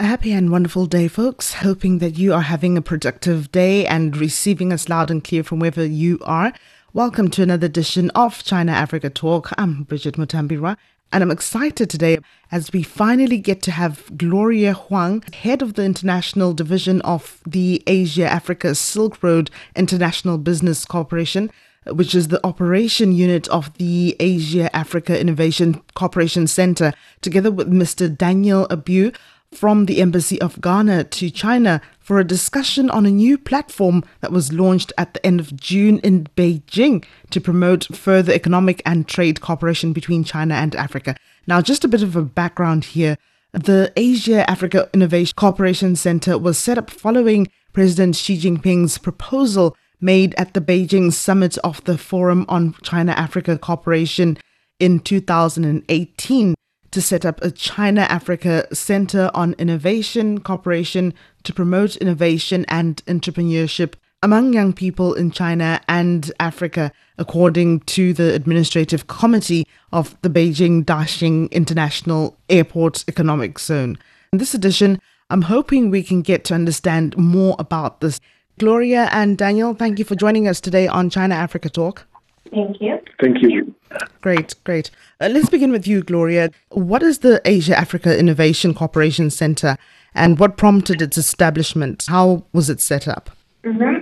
A happy and wonderful day, folks. Hoping that you are having a productive day and receiving us loud and clear from wherever you are. Welcome to another edition of China Africa Talk. I'm Bridget Mutambira, and I'm excited today as we finally get to have Gloria Huang, head of the international division of the Asia Africa Silk Road International Business Corporation, which is the operation unit of the Asia Africa Innovation Cooperation Center, together with Mr. Daniel Abu from the Embassy of Ghana to China for a discussion on a new platform that was launched at the end of June in Beijing to promote further economic and trade cooperation between China and Africa. Now, just a bit of a background here. The Asia Africa Innovation Cooperation Center was set up following President Xi Jinping's proposal made at the Beijing summit of the Forum on China Africa Cooperation in 2018 to set up a China Africa Center on Innovation Cooperation to promote innovation and entrepreneurship among young people in China and Africa, according to the Administrative Committee of the Beijing Daxing International Airport Economic Zone. In this edition, I'm hoping we can get to understand more about this. Gloria and Daniel, thank you for joining us today on China Africa Talk. Thank you. Thank you. Great, great. Uh, let's begin with you, Gloria. What is the Asia Africa Innovation Cooperation Center and what prompted its establishment? How was it set up? hmm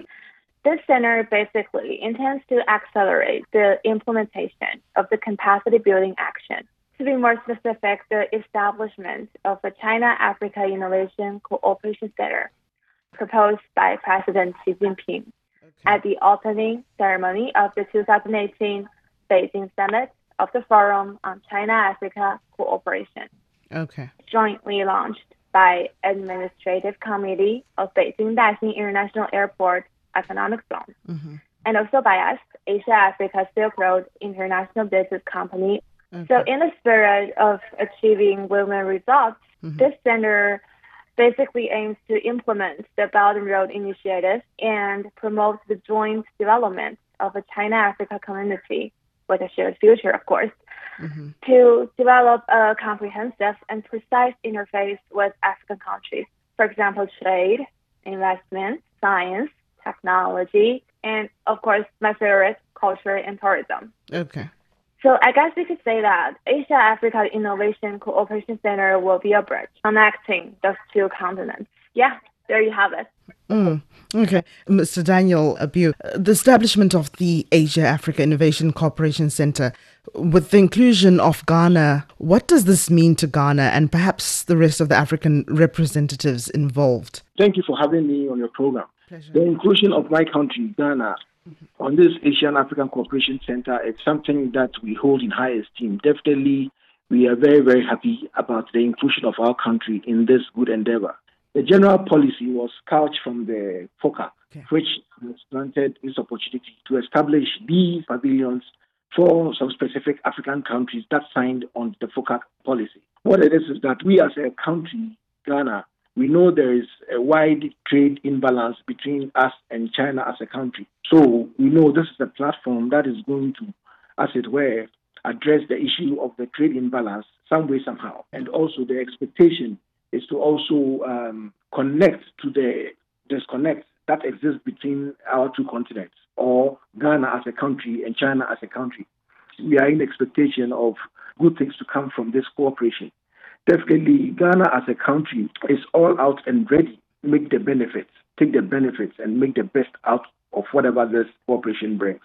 This center basically intends to accelerate the implementation of the capacity building action. To be more specific, the establishment of the China Africa Innovation Cooperation Center proposed by President Xi Jinping at the opening ceremony of the 2018 Beijing Summit of the Forum on China Africa Cooperation, Okay. jointly launched by Administrative Committee of Beijing Daxing International Airport Economic Zone, mm-hmm. and also by us, Asia Africa Silk Road International Business Company. So, in the spirit of achieving win-win results, mm-hmm. this center basically aims to implement the Belt and Road Initiative and promote the joint development of a China-Africa community with a shared future, of course, mm-hmm. to develop a comprehensive and precise interface with African countries. For example, trade, investment, science, technology, and of course, my favorite, culture and tourism. Okay. So I guess we could say that Asia Africa Innovation Cooperation Center will be a bridge connecting those two continents. Yeah, there you have it. Mm, okay. Mr. Daniel Abu, the establishment of the Asia Africa Innovation Cooperation Center, with the inclusion of Ghana, what does this mean to Ghana and perhaps the rest of the African representatives involved? Thank you for having me on your program. Pleasure. The inclusion of my country, Ghana, Mm-hmm. on this Asian African Cooperation Center it's something that we hold in high esteem. Definitely, we are very, very happy about the inclusion of our country in this good endeavor. The general policy was couched from the FOCAC, which has granted this opportunity to establish these pavilions for some specific African countries that signed on the FOCAC policy. What it is is that we as a country, Ghana, we know there is a wide trade imbalance between us and China as a country. So we know this is a platform that is going to, as it were, address the issue of the trade imbalance some way, somehow. And also the expectation is to also um, connect to the disconnect that exists between our two continents, or Ghana as a country and China as a country. We are in expectation of good things to come from this cooperation. Definitely, Ghana as a country is all out and ready to make the benefits, take the benefits, and make the best out of whatever this cooperation brings.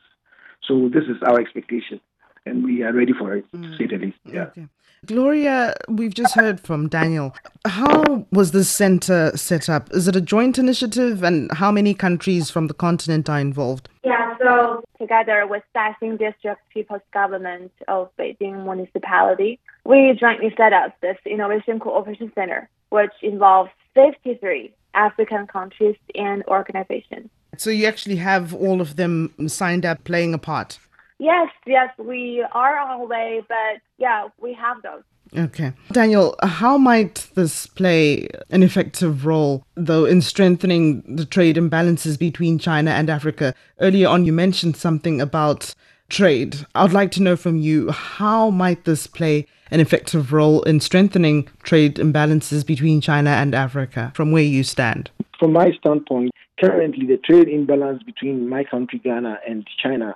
So, this is our expectation, and we are ready for it, to mm. say the least. Yeah. Okay. Gloria, we've just heard from Daniel. How was this center set up? Is it a joint initiative, and how many countries from the continent are involved? Yeah, so together with Daxing District People's Government of Beijing Municipality, we jointly set up this Innovation Cooperation Center, which involves 53 African countries and organizations. So you actually have all of them signed up playing a part? Yes, yes, we are on our way, but yeah, we have those. Okay. Daniel, how might this play an effective role, though, in strengthening the trade imbalances between China and Africa? Earlier on, you mentioned something about trade. I'd like to know from you how might this play an effective role in strengthening trade imbalances between China and Africa from where you stand? From my standpoint, currently the trade imbalance between my country, Ghana, and China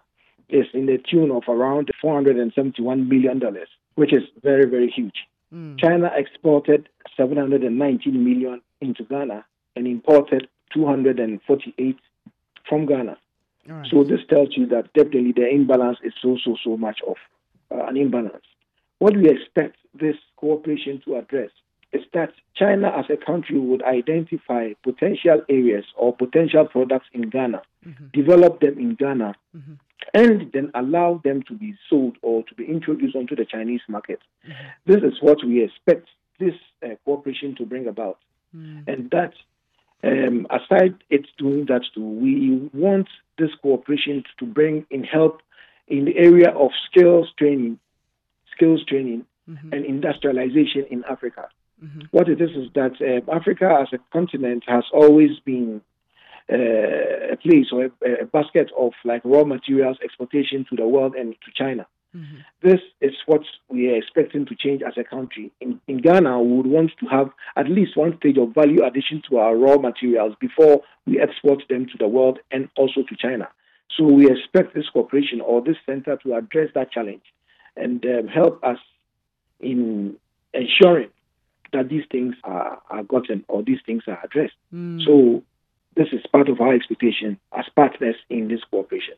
is in the tune of around $471 million, which is very, very huge. Mm. China exported 719 million into Ghana and imported 248 from Ghana. Right. So this tells you that definitely the imbalance is so, so, so much of uh, an imbalance. What we expect this cooperation to address is that China as a country would identify potential areas or potential products in Ghana, mm-hmm. develop them in Ghana, mm-hmm and then allow them to be sold or to be introduced onto the Chinese market. Mm-hmm. This is what we expect this uh, cooperation to bring about. Mm-hmm. And that, um, aside it's doing that too, we want this cooperation to bring in help in the area of skills training, skills training, mm-hmm. and industrialization in Africa. Mm-hmm. What it is is that uh, Africa as a continent has always been uh, a place or a, a, basket of like raw materials exportation to the world and to China. Mm-hmm. This is what we are expecting to change as a country. In, in Ghana, we would want to have at least one stage of value addition to our raw materials before we export them to the world and also to China. So we expect this cooperation or this center to address that challenge and um, help us in ensuring that these things are, are gotten or these things are addressed. Mm. So this is part of our expectation as partners in this cooperation.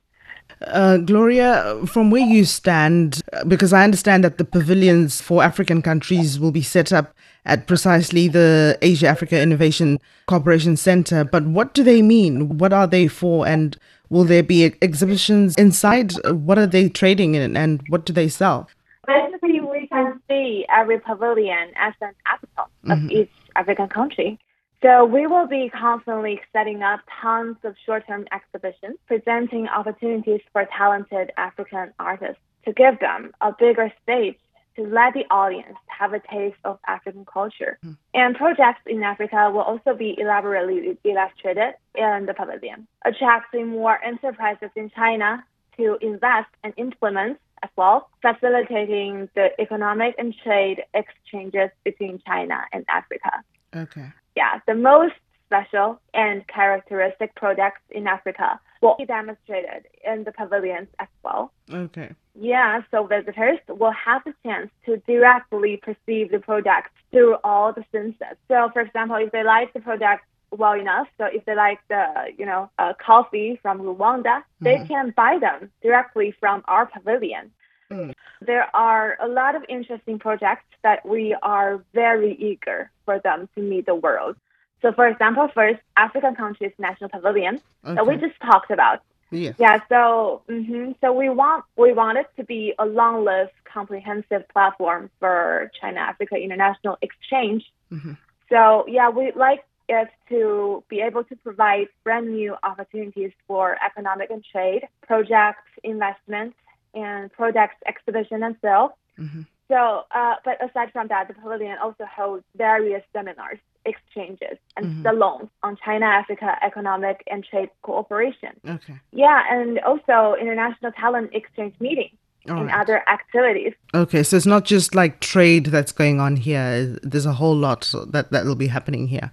Uh, Gloria, from where you stand, because I understand that the pavilions for African countries will be set up at precisely the Asia Africa Innovation Cooperation Center, but what do they mean? What are they for? And will there be exhibitions inside? What are they trading in and what do they sell? Basically, we can see every pavilion as an capital of mm-hmm. each African country. So we will be constantly setting up tons of short-term exhibitions, presenting opportunities for talented African artists to give them a bigger stage to let the audience have a taste of African culture. Mm. And projects in Africa will also be elaborately illustrated in the pavilion, attracting more enterprises in China to invest and implement as well, facilitating the economic and trade exchanges between China and Africa. Okay yeah, the most special and characteristic products in Africa will be demonstrated in the pavilions as well. Okay. Yeah, so visitors will have the chance to directly perceive the products through all the senses. So, for example, if they like the product well enough, so if they like the, you know, uh, coffee from Rwanda, mm-hmm. they can buy them directly from our pavilion. Mm. There are a lot of interesting projects that we are very eager for them to meet the world. So, for example, first, African countries national pavilion okay. that we just talked about. Yes. Yeah. So, mm-hmm, so we want we want it to be a long-lived, comprehensive platform for China-Africa international exchange. Mm-hmm. So, yeah, we'd like it to be able to provide brand new opportunities for economic and trade, projects, investments, and products exhibition and sale. Mm-hmm. So, uh, but aside from that, the pavilion also holds various seminars, exchanges, and mm-hmm. salons on China-Africa economic and trade cooperation. Okay. Yeah, and also international talent exchange meetings. All and right. other activities. Okay, so it's not just like trade that's going on here. There's a whole lot that that will be happening here.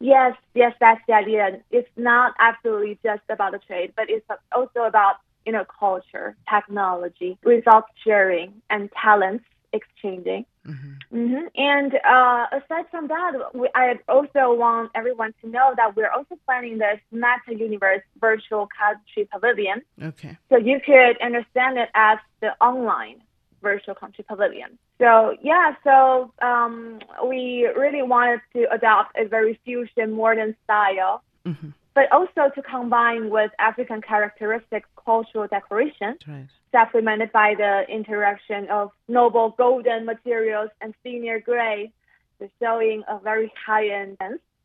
Yes, yes, that's the idea. It's not absolutely just about the trade, but it's also about you know, culture, technology, results sharing, and talents exchanging. Mm-hmm. Mm-hmm. And uh, aside from that, we, I also want everyone to know that we're also planning this Meta Universe virtual country pavilion. Okay. So you could understand it as the online virtual country pavilion. So yeah, so um, we really wanted to adopt a very fusion modern style. Mm-hmm but also to combine with African characteristic cultural decoration, right. supplemented by the interaction of noble golden materials and senior gray, showing a very high-end.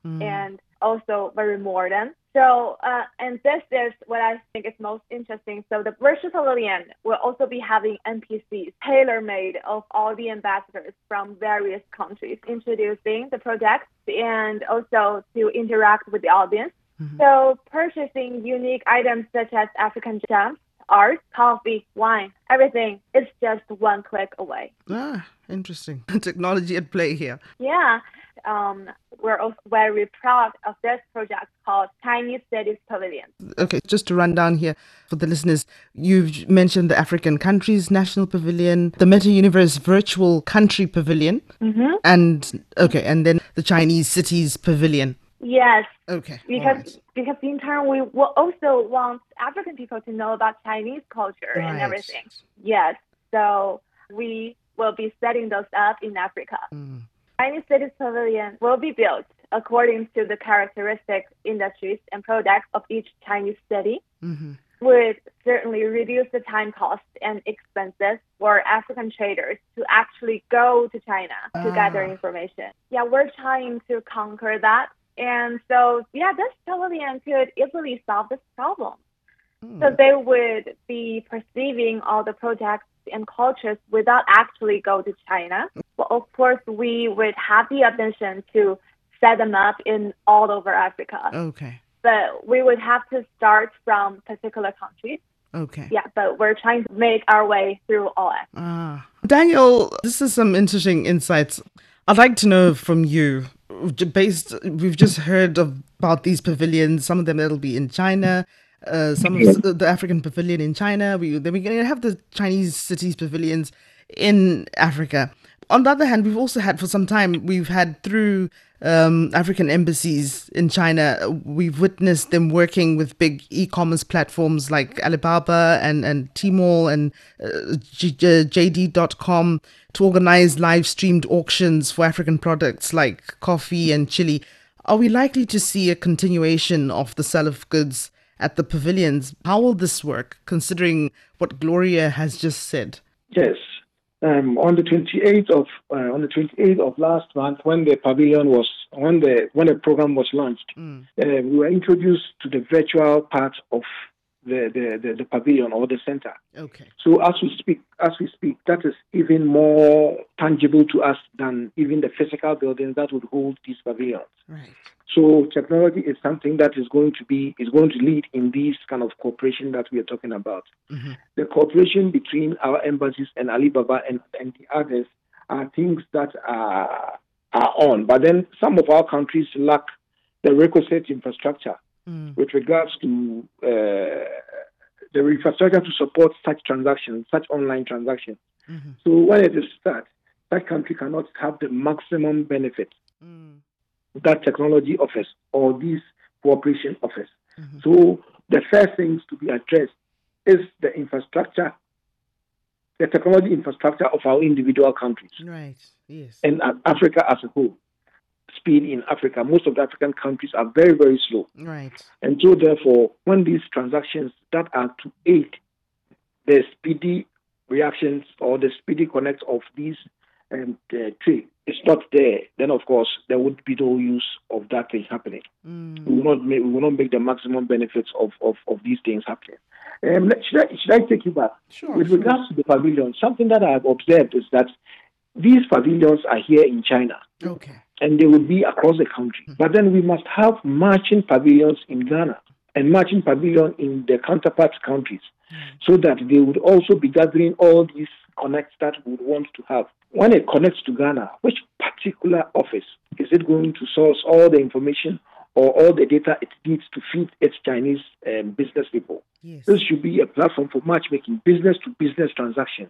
Mm. And also very modern. So, uh, and this is what I think is most interesting. So, the virtual pavilion will also be having NPCs tailor made of all the ambassadors from various countries, introducing the projects and also to interact with the audience. Mm-hmm. So, purchasing unique items such as African gems, art, coffee, wine, everything is just one click away. Ah, interesting. Technology at play here. Yeah um, we're also very proud of this project called Chinese Cities Pavilion. Okay, just to run down here for the listeners, you've mentioned the African Countries National Pavilion, the Meta Universe Virtual Country Pavilion, mm-hmm. and okay, and then the Chinese Cities Pavilion. Yes. Okay. Because right. because in turn we will also want African people to know about Chinese culture right. and everything. Yes. So we will be setting those up in Africa. Mm. Chinese Cities Pavilion will be built according to the characteristic industries and products of each Chinese city, mm-hmm. would certainly reduce the time cost and expenses for African traders to actually go to China to ah. gather information. Yeah, we're trying to conquer that. And so, yeah, this pavilion could easily solve this problem. Mm. So they would be perceiving all the projects and cultures without actually go to China. But of course, we would have the ambition to set them up in all over Africa. Okay. But we would have to start from particular countries. Okay. Yeah, but we're trying to make our way through all Africa. Ah. Daniel, this is some interesting insights. I'd like to know from you, based, we've just heard of, about these pavilions, some of them that'll be in China, uh, some of the African pavilion in China. We then we're going to have the Chinese cities pavilions in Africa. On the other hand, we've also had for some time we've had through um, African embassies in China, we've witnessed them working with big e-commerce platforms like Alibaba and and Tmall and uh, JD.com to organize live streamed auctions for African products like coffee and chili. Are we likely to see a continuation of the sale of goods at the pavilions. How will this work, considering what Gloria has just said? Yes. Um, on the 28th of uh, on the 28th of last month, when the pavilion was when the when the program was launched, mm. uh, we were introduced to the virtual part of the, the, the, the, pavilion or the center. Okay. So as we speak, as we speak, that is even more tangible to us than even the physical buildings that would hold these pavilions. Right. So technology is something that is going to be is going to lead in this kind of cooperation that we are talking about. Mm-hmm. The cooperation between our embassies and Alibaba and, and the others are things that are are on. But then some of our countries lack the requisite infrastructure mm. with regards to uh, the infrastructure to support such transactions, such online transactions. Mm-hmm. So when it is that, that country cannot have the maximum benefit mm. that technology offers or this cooperation offers. Mm-hmm. So the first things to be addressed is the infrastructure, the technology infrastructure of our individual countries. Right. Yes. And Africa as a whole speed in Africa. Most of the African countries are very, very slow. Right. And so, therefore, when these transactions that are to aid the speedy reactions or the speedy connect of these um, trade is not there, then of course there would be no use of that thing happening. Mm. We will not make we will not make the maximum benefits of, of, of these things happening. Um, should, I, should I take you back? Sure, With sure. regards to the pavilion, something that I have observed is that these pavilions are here in China. Okay and they will be across the country. But then we must have matching pavilions in Ghana and matching pavilion in the counterpart countries so that they would also be gathering all these connects that we would want to have. When it connects to Ghana, which particular office is it going to source all the information or all the data it needs to feed its Chinese um, business people? Yes. This should be a platform for matchmaking, business to business transactions.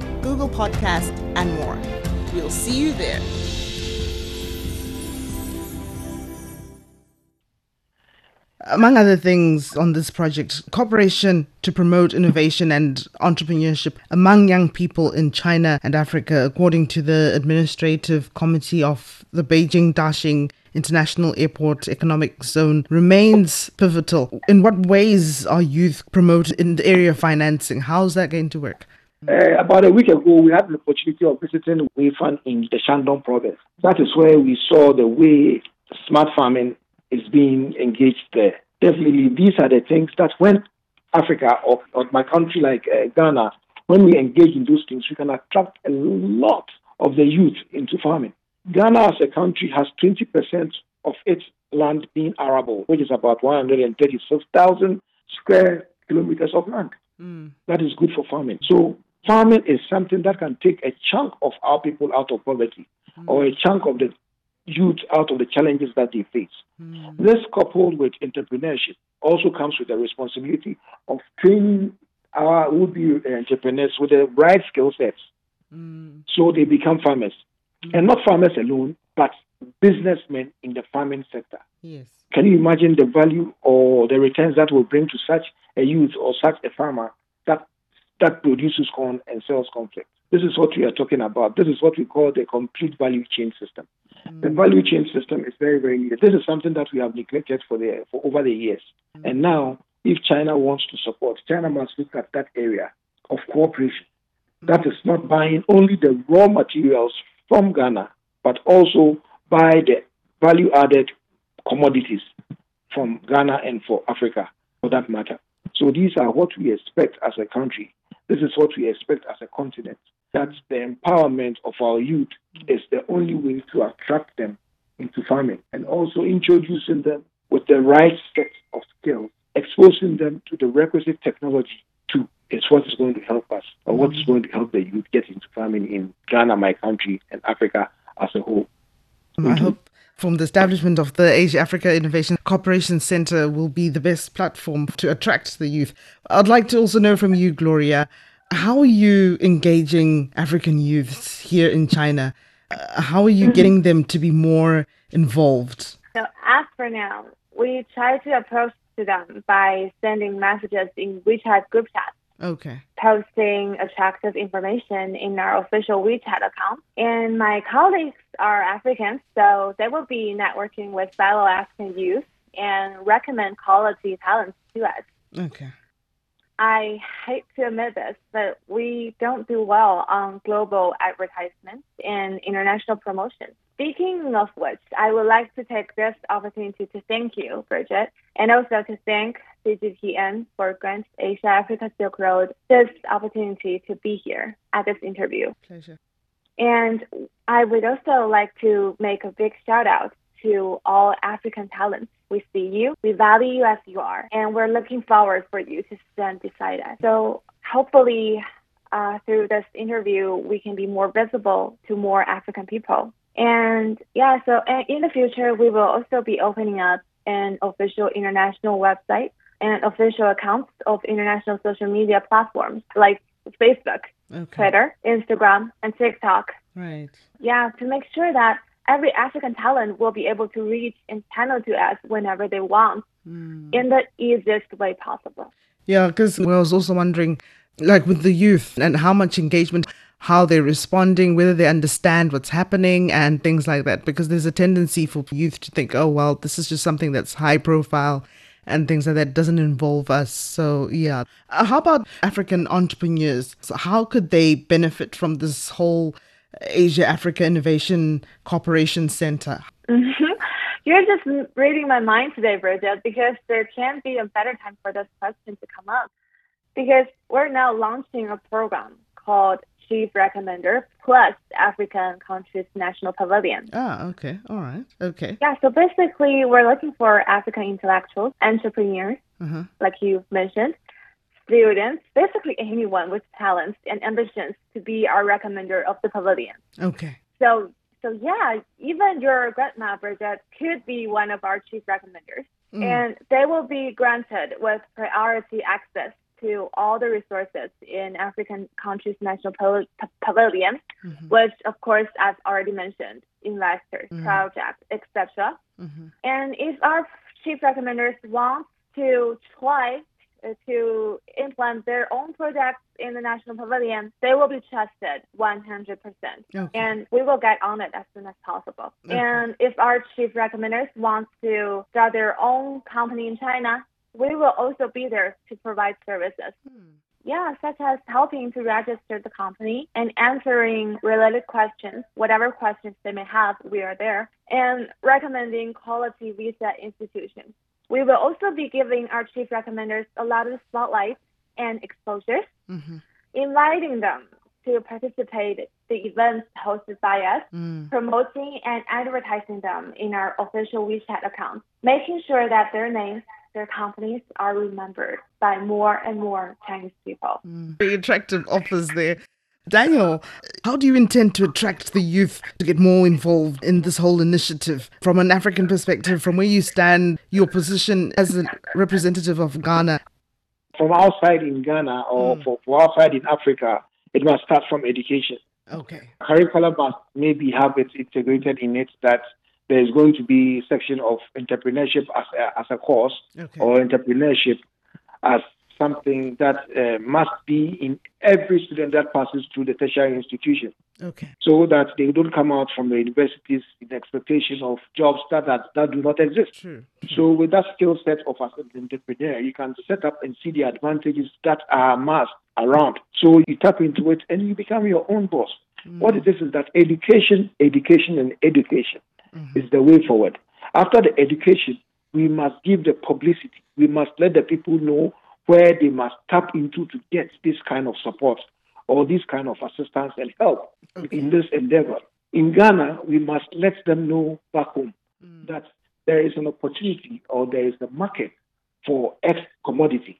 Google Podcast, and more. We'll see you there. Among other things on this project, cooperation to promote innovation and entrepreneurship among young people in China and Africa, according to the Administrative Committee of the Beijing Daxing International Airport Economic Zone remains pivotal. In what ways are youth promoted in the area of financing? How is that going to work? Uh, about a week ago, we had the opportunity of visiting Weifang in the Shandong province. That is where we saw the way smart farming is being engaged there. Definitely, these are the things that when Africa or, or my country like uh, Ghana, when we engage in those things, we can attract a lot of the youth into farming. Ghana as a country has 20% of its land being arable, which is about 136,000 square kilometers of land. Mm. That is good for farming. So farming is something that can take a chunk of our people out of poverty mm. or a chunk of the youth out of the challenges that they face. Mm. This, coupled with entrepreneurship, also comes with the responsibility of training our would be entrepreneurs with the right skill sets mm. so they become farmers. Mm. And not farmers alone, but businessmen in the farming sector. Yes. Can you imagine the value or the returns that will bring to such a youth or such a farmer that produces corn and sells cornflakes? This is what we are talking about. This is what we call the complete value chain system. Mm. The value chain system is very, very needed. This is something that we have neglected for the for over the years. Mm. And now, if China wants to support, China must look at that area of cooperation. Mm. That is not buying only the raw materials from Ghana, but also buy the value added commodities from Ghana and for Africa, for that matter. So these are what we expect as a country. This is what we expect as a continent. That the empowerment of our youth is the only way to attract them into farming and also introducing them with the right set of skills, exposing them to the requisite technology too is what is going to help us or what is going to help the youth get into farming in Ghana, my country, and Africa as a whole. I hope from the establishment of the Asia Africa Innovation Cooperation Center will be the best platform to attract the youth. I'd like to also know from you, Gloria, how are you engaging African youths here in China? Uh, how are you mm-hmm. getting them to be more involved? So, as for now, we try to approach to them by sending messages in WeChat group chat. Okay. Posting attractive information in our official WeChat account. And my colleagues are Africans, so they will be networking with fellow African youth and recommend quality talents to us. Okay. I hate to admit this, but we don't do well on global advertisements and international promotions. Speaking of which, I would like to take this opportunity to thank you, Bridget, and also to thank CGTN for granting Asia Africa Silk Road this opportunity to be here at this interview. Pleasure. And I would also like to make a big shout out to all African talents. We see you, we value you as you are, and we're looking forward for you to stand beside us. So hopefully, uh, through this interview, we can be more visible to more African people. And yeah, so in the future, we will also be opening up an official international website and official accounts of international social media platforms like Facebook, okay. Twitter, Instagram, and TikTok. Right. Yeah, to make sure that every African talent will be able to reach and channel to us whenever they want mm. in the easiest way possible. Yeah, because I was also wondering, like with the youth and how much engagement, how they're responding, whether they understand what's happening and things like that. Because there's a tendency for youth to think, oh, well, this is just something that's high profile and things like that doesn't involve us. So, yeah. Uh, how about African entrepreneurs? So how could they benefit from this whole Asia Africa Innovation Cooperation Center? Mm-hmm. You're just reading my mind today, Bridget, because there can't be a better time for this question to come up. Because we're now launching a program called Chief Recommender plus African Countries National Pavilion. Ah, okay. All right. Okay. Yeah, so basically, we're looking for African intellectuals, entrepreneurs, uh-huh. like you mentioned, students, basically anyone with talents and ambitions to be our recommender of the pavilion. Okay. So, so yeah, even your grandma, Bridget, could be one of our chief recommenders. Mm. And they will be granted with priority access to all the resources in African countries' national pavilion, mm-hmm. which, of course, as already mentioned, investors, mm-hmm. projects, etc. Mm-hmm. And if our chief recommenders want to try uh, to implement their own projects in the National Pavilion, they will be trusted 100%. Okay. And we will get on it as soon as possible. Okay. And if our chief recommenders want to start their own company in China, we will also be there to provide services. Hmm. Yeah, such as helping to register the company and answering related questions, whatever questions they may have, we are there, and recommending quality visa institutions. We will also be giving our chief recommenders a lot of spotlight and exposures, mm-hmm. inviting them to participate the events hosted by us, mm. promoting and advertising them in our official WeChat account, making sure that their names, their companies are remembered by more and more Chinese people. Mm. Very attractive offers there. Daniel, how do you intend to attract the youth to get more involved in this whole initiative from an African perspective, from where you stand, your position as a representative of Ghana? From outside in Ghana or mm. for, for outside in Africa, it must start from education. Okay. Curriculum must maybe have it integrated in it that there's going to be a section of entrepreneurship as a, as a course okay. or entrepreneurship as something that uh, must be in every student that passes through the tertiary institution. Okay. So that they don't come out from the universities in expectation of jobs that, that, that do not exist. True. So with that skill set of as an entrepreneur, you can set up and see the advantages that are massed around. So you tap into it and you become your own boss. Mm-hmm. What it is is that education, education, and education mm-hmm. is the way forward. After the education, we must give the publicity. We must let the people know where they must tap into to get this kind of support or this kind of assistance and help okay. in this endeavor. In Ghana, we must let them know back home mm. that there is an opportunity or there is a market for X commodity.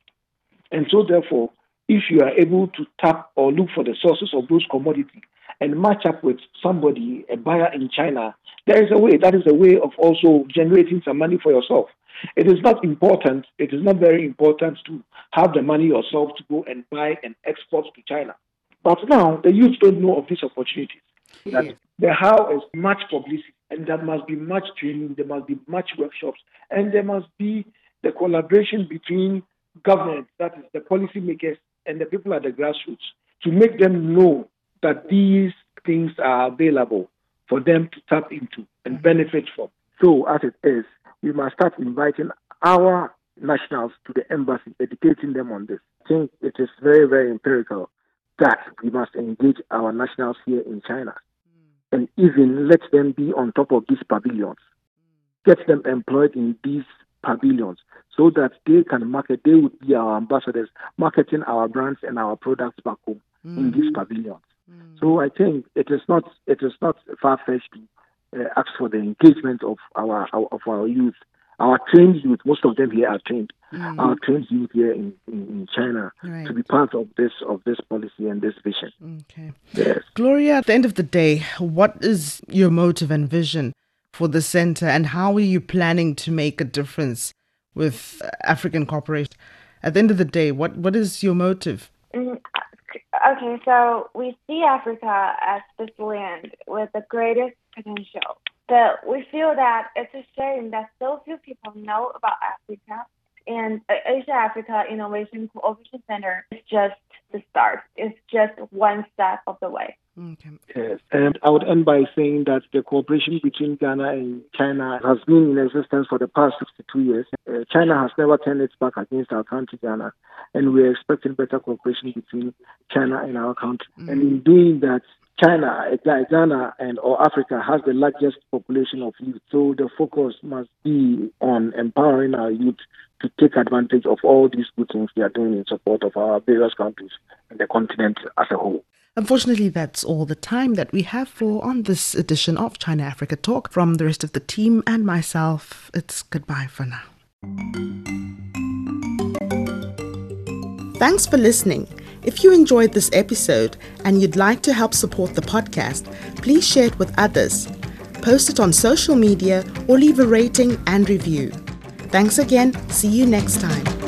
And so, therefore, if you are able to tap or look for the sources of those commodities and match up with somebody, a buyer in China, there is a way. That is a way of also generating some money for yourself. It is not important, it is not very important to have the money yourself to go and buy and export to China. But now the youth don't know of these opportunities. That the how is much publicity and there must be much training, there must be much workshops, and there must be the collaboration between government, that is the policymakers and the people at the grassroots, to make them know that these things are available for them to tap into and benefit from. So as it is, we must start inviting our nationals to the embassy, educating them on this. I think it is very, very empirical that we must engage our nationals here in China mm. and even let them be on top of these pavilions, mm. get them employed in these pavilions so that they can market, they would be our ambassadors, marketing our brands and our products back home mm. in these pavilions. Mm. So I think it is not it is not far fetched to uh, ask for the engagement of our, our, of our youth. Our trained youth, most of them here are trained. Mm. Our trained youth here in, in, in China right. to be part of this of this policy and this vision. Okay. Yes. Gloria, at the end of the day, what is your motive and vision for the center, and how are you planning to make a difference with African cooperation? At the end of the day, what what is your motive? Okay, so we see Africa as this land with the greatest potential. But we feel that it's a shame that so few people know about Africa. And uh, Asia Africa Innovation Cooperation Center is just the start. It's just one step of the way. Okay. Yes, and I would end by saying that the cooperation between Ghana and China has been in existence for the past 62 years. Uh, China has never turned its back against our country, Ghana, and we are expecting better cooperation between China and our country. Mm-hmm. And in doing that, China, Ghana, and or Africa has the largest population of youth. So the focus must be on empowering our youth to take advantage of all these good things we are doing in support of our various countries and the continent as a whole. Unfortunately, that's all the time that we have for on this edition of China Africa Talk. From the rest of the team and myself, it's goodbye for now. Thanks for listening. If you enjoyed this episode and you'd like to help support the podcast, please share it with others. Post it on social media or leave a rating and review. Thanks again. See you next time.